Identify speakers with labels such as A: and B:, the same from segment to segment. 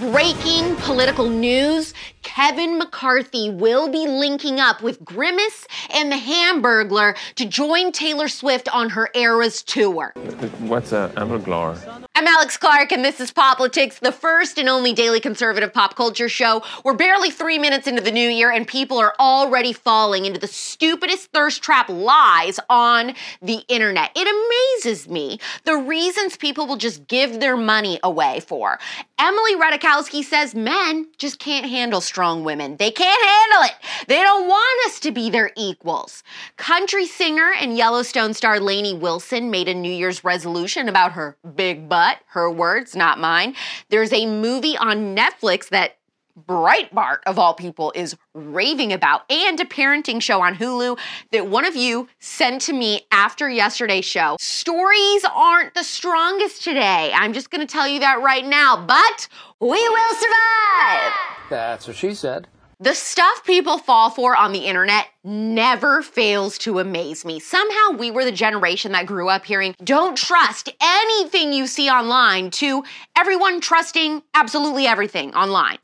A: Breaking political news Kevin McCarthy will be linking up with Grimace and the Hamburglar to join Taylor Swift on her Eras tour.
B: What's a Hamburglar?
A: I'm Alex Clark, and this is Poplitics, the first and only daily conservative pop culture show. We're barely three minutes into the new year, and people are already falling into the stupidest thirst trap lies on the internet. It amazes me the reasons people will just give their money away for. Emily Ratajkowski says men just can't handle strong women. They can't handle it. They don't want us to be their equals. Country singer and Yellowstone star Lainey Wilson made a New Year's resolution about her big butt, her words, not mine. There's a movie on Netflix that Breitbart, of all people, is raving about, and a parenting show on Hulu that one of you sent to me after yesterday's show. Stories aren't the strongest today. I'm just gonna tell you that right now, but we will survive.
C: That's what she said.
A: The stuff people fall for on the internet never fails to amaze me. Somehow we were the generation that grew up hearing, don't trust anything you see online, to everyone trusting absolutely everything online.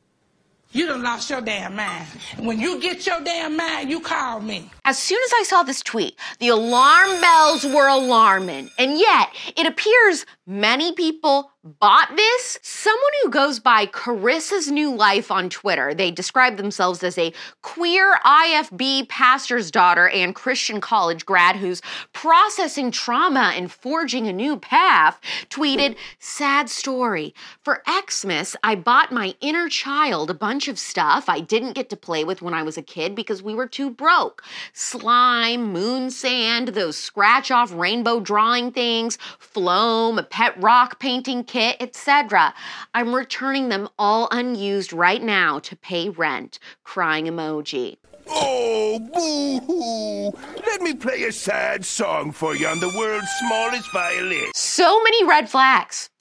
D: You done lost your damn mind. When you get your damn mind, you call me.
A: As soon as I saw this tweet, the alarm bells were alarming. And yet, it appears many people bought this. Someone who goes by Carissa's New Life on Twitter, they describe themselves as a queer IFB pastor's daughter and Christian college grad who's processing trauma and forging a new path, tweeted, Sad story. For Xmas, I bought my inner child a bunch of stuff I didn't get to play with when I was a kid because we were too broke slime, moon sand, those scratch off rainbow drawing things, floam, a pet rock painting kit, etc. I'm returning them all unused right now to pay rent. Crying emoji.
E: Oh, boo hoo! Let me play a sad song for you on the world's smallest violin.
A: So many red flags.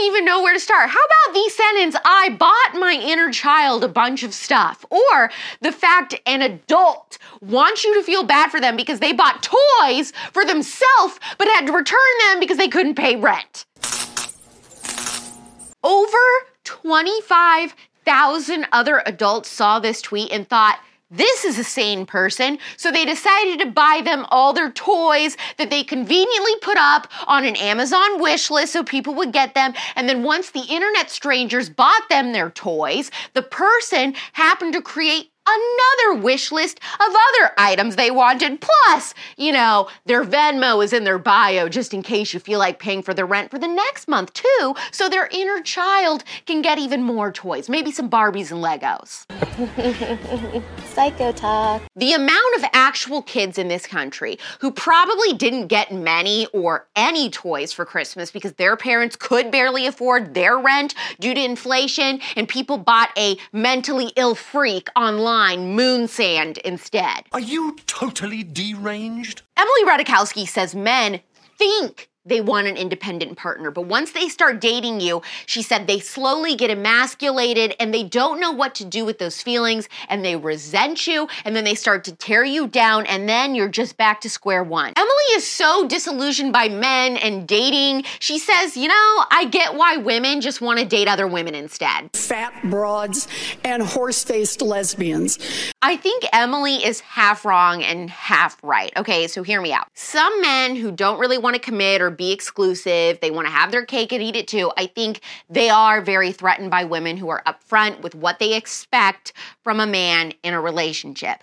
A: Don't even know where to start. How about the sentence, I bought my inner child a bunch of stuff? Or the fact an adult wants you to feel bad for them because they bought toys for themselves but had to return them because they couldn't pay rent. Over 25,000 other adults saw this tweet and thought, this is a sane person. So they decided to buy them all their toys that they conveniently put up on an Amazon wish list so people would get them. And then once the internet strangers bought them their toys, the person happened to create another wish list of other items they wanted. Plus, you know, their Venmo is in their bio just in case you feel like paying for the rent for the next month, too, so their inner child can get even more toys, maybe some Barbies and Legos.
F: Psycho talk.
A: The amount of actual kids in this country who probably didn't get many or any toys for Christmas because their parents could barely afford their rent due to inflation and people bought a mentally ill freak online, moon sand, instead.
E: Are you totally deranged?
A: Emily Ratajkowski says men think they want an independent partner. But once they start dating you, she said they slowly get emasculated and they don't know what to do with those feelings and they resent you and then they start to tear you down and then you're just back to square one. Emily is so disillusioned by men and dating. She says, you know, I get why women just want to date other women instead.
G: Fat broads and horse faced lesbians.
A: I think Emily is half wrong and half right. Okay, so hear me out. Some men who don't really want to commit or be exclusive, they want to have their cake and eat it too. I think they are very threatened by women who are upfront with what they expect from a man in a relationship.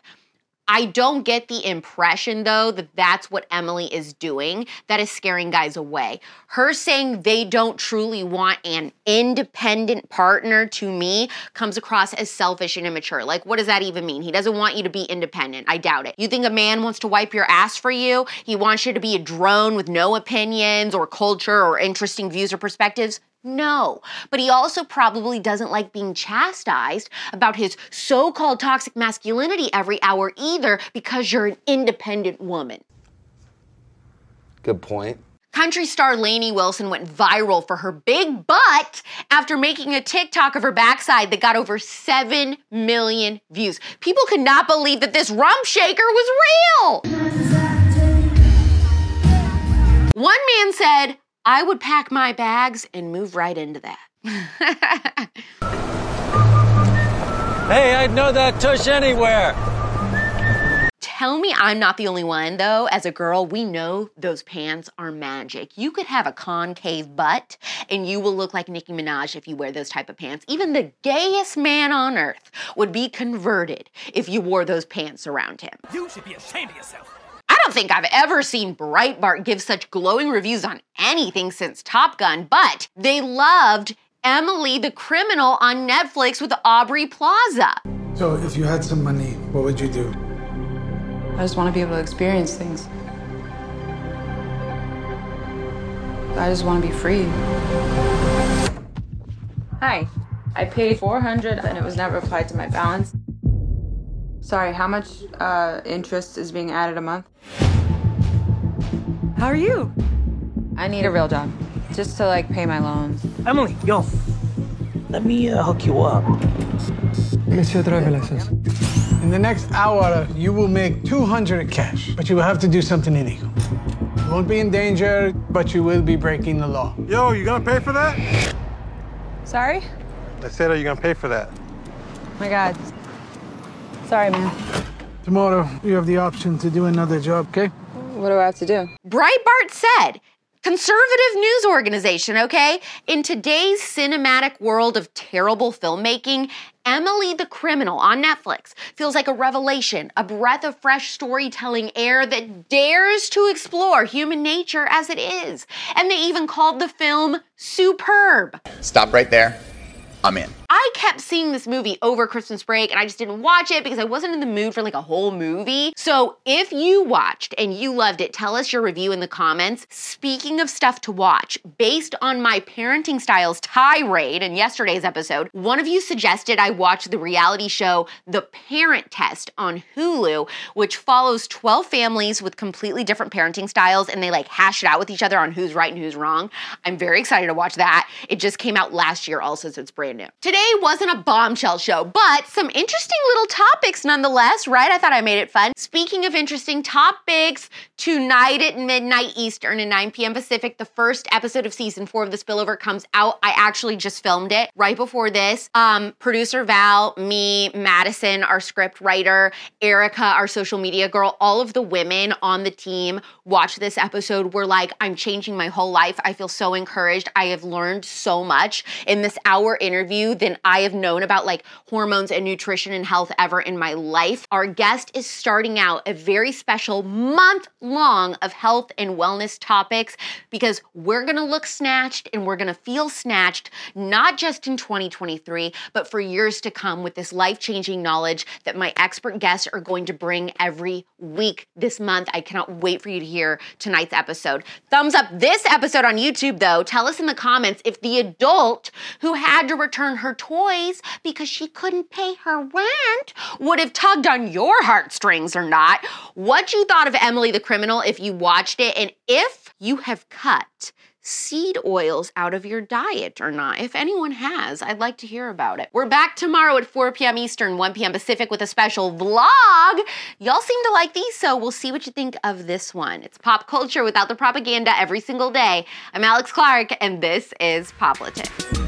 A: I don't get the impression, though, that that's what Emily is doing that is scaring guys away. Her saying they don't truly want an independent partner to me comes across as selfish and immature. Like, what does that even mean? He doesn't want you to be independent. I doubt it. You think a man wants to wipe your ass for you? He wants you to be a drone with no opinions or culture or interesting views or perspectives? No. But he also probably doesn't like being chastised about his so called toxic masculinity every hour either because you're an independent woman.
C: Good point.
A: Country star Lainey Wilson went viral for her big butt after making a TikTok of her backside that got over 7 million views. People could not believe that this rump shaker was real. One man said, I would pack my bags and move right into that.
F: hey, I'd know that tush anywhere.
A: Tell me I'm not the only one, though. As a girl, we know those pants are magic. You could have a concave butt and you will look like Nicki Minaj if you wear those type of pants. Even the gayest man on earth would be converted if you wore those pants around him.
H: You should be ashamed of yourself.
A: I don't think I've ever seen Breitbart give such glowing reviews on anything since Top Gun, but they loved Emily the Criminal on Netflix with Aubrey Plaza.
I: So, if you had some money, what would you do?
J: I just want to be able to experience things. I just want to be free. Hi. I paid 400 and it was never applied to my balance. Sorry, how much uh, interest is being added a month?
K: How are you?
J: I need a real job. Just to like pay my loans.
H: Emily, yo. Let me uh, hook you up.
I: Get your driver license. In the next hour, you will make 200 cash, but you will have to do something illegal. You won't be in danger, but you will be breaking the law.
L: Yo, you gonna pay for that?
J: Sorry?
L: I said, are you gonna pay for that?
J: My God. Sorry, man.
I: Tomorrow, you have the option to do another job, okay?
J: What do I have to do?
A: Breitbart said, conservative news organization, okay? In today's cinematic world of terrible filmmaking, Emily the Criminal on Netflix feels like a revelation, a breath of fresh storytelling air that dares to explore human nature as it is. And they even called the film superb.
M: Stop right there. I'm in.
A: I kept seeing this movie over Christmas break and I just didn't watch it because I wasn't in the mood for like a whole movie. So if you watched and you loved it, tell us your review in the comments. Speaking of stuff to watch, based on my parenting styles tirade in yesterday's episode, one of you suggested I watch the reality show The Parent Test on Hulu, which follows 12 families with completely different parenting styles and they like hash it out with each other on who's right and who's wrong. I'm very excited to watch that. It just came out last year also, so it's brand new. Today wasn't a bombshell show, but some interesting little topics nonetheless, right? I thought I made it fun. Speaking of interesting topics, tonight at midnight Eastern and 9 p.m. Pacific, the first episode of season four of The Spillover comes out. I actually just filmed it right before this. Um, producer Val, me, Madison, our script writer, Erica, our social media girl, all of the women on the team watch this episode. We're like, I'm changing my whole life. I feel so encouraged. I have learned so much in this hour interview than I have known about like hormones and nutrition and health ever in my life. Our guest is starting out a very special month long of health and wellness topics because we're gonna look snatched and we're gonna feel snatched, not just in 2023, but for years to come with this life changing knowledge that my expert guests are going to bring every week this month. I cannot wait for you to hear tonight's episode. Thumbs up this episode on YouTube though. Tell us in the comments if the adult who had to return her toys because she couldn't pay her rent would have tugged on your heartstrings or not. What you thought of Emily the Criminal if you watched it, and if you have cut seed oils out of your diet or not. If anyone has, I'd like to hear about it. We're back tomorrow at 4 p.m. Eastern, 1 p.m. Pacific with a special vlog. Y'all seem to like these, so we'll see what you think of this one. It's pop culture without the propaganda every single day. I'm Alex Clark, and this is Poplitics.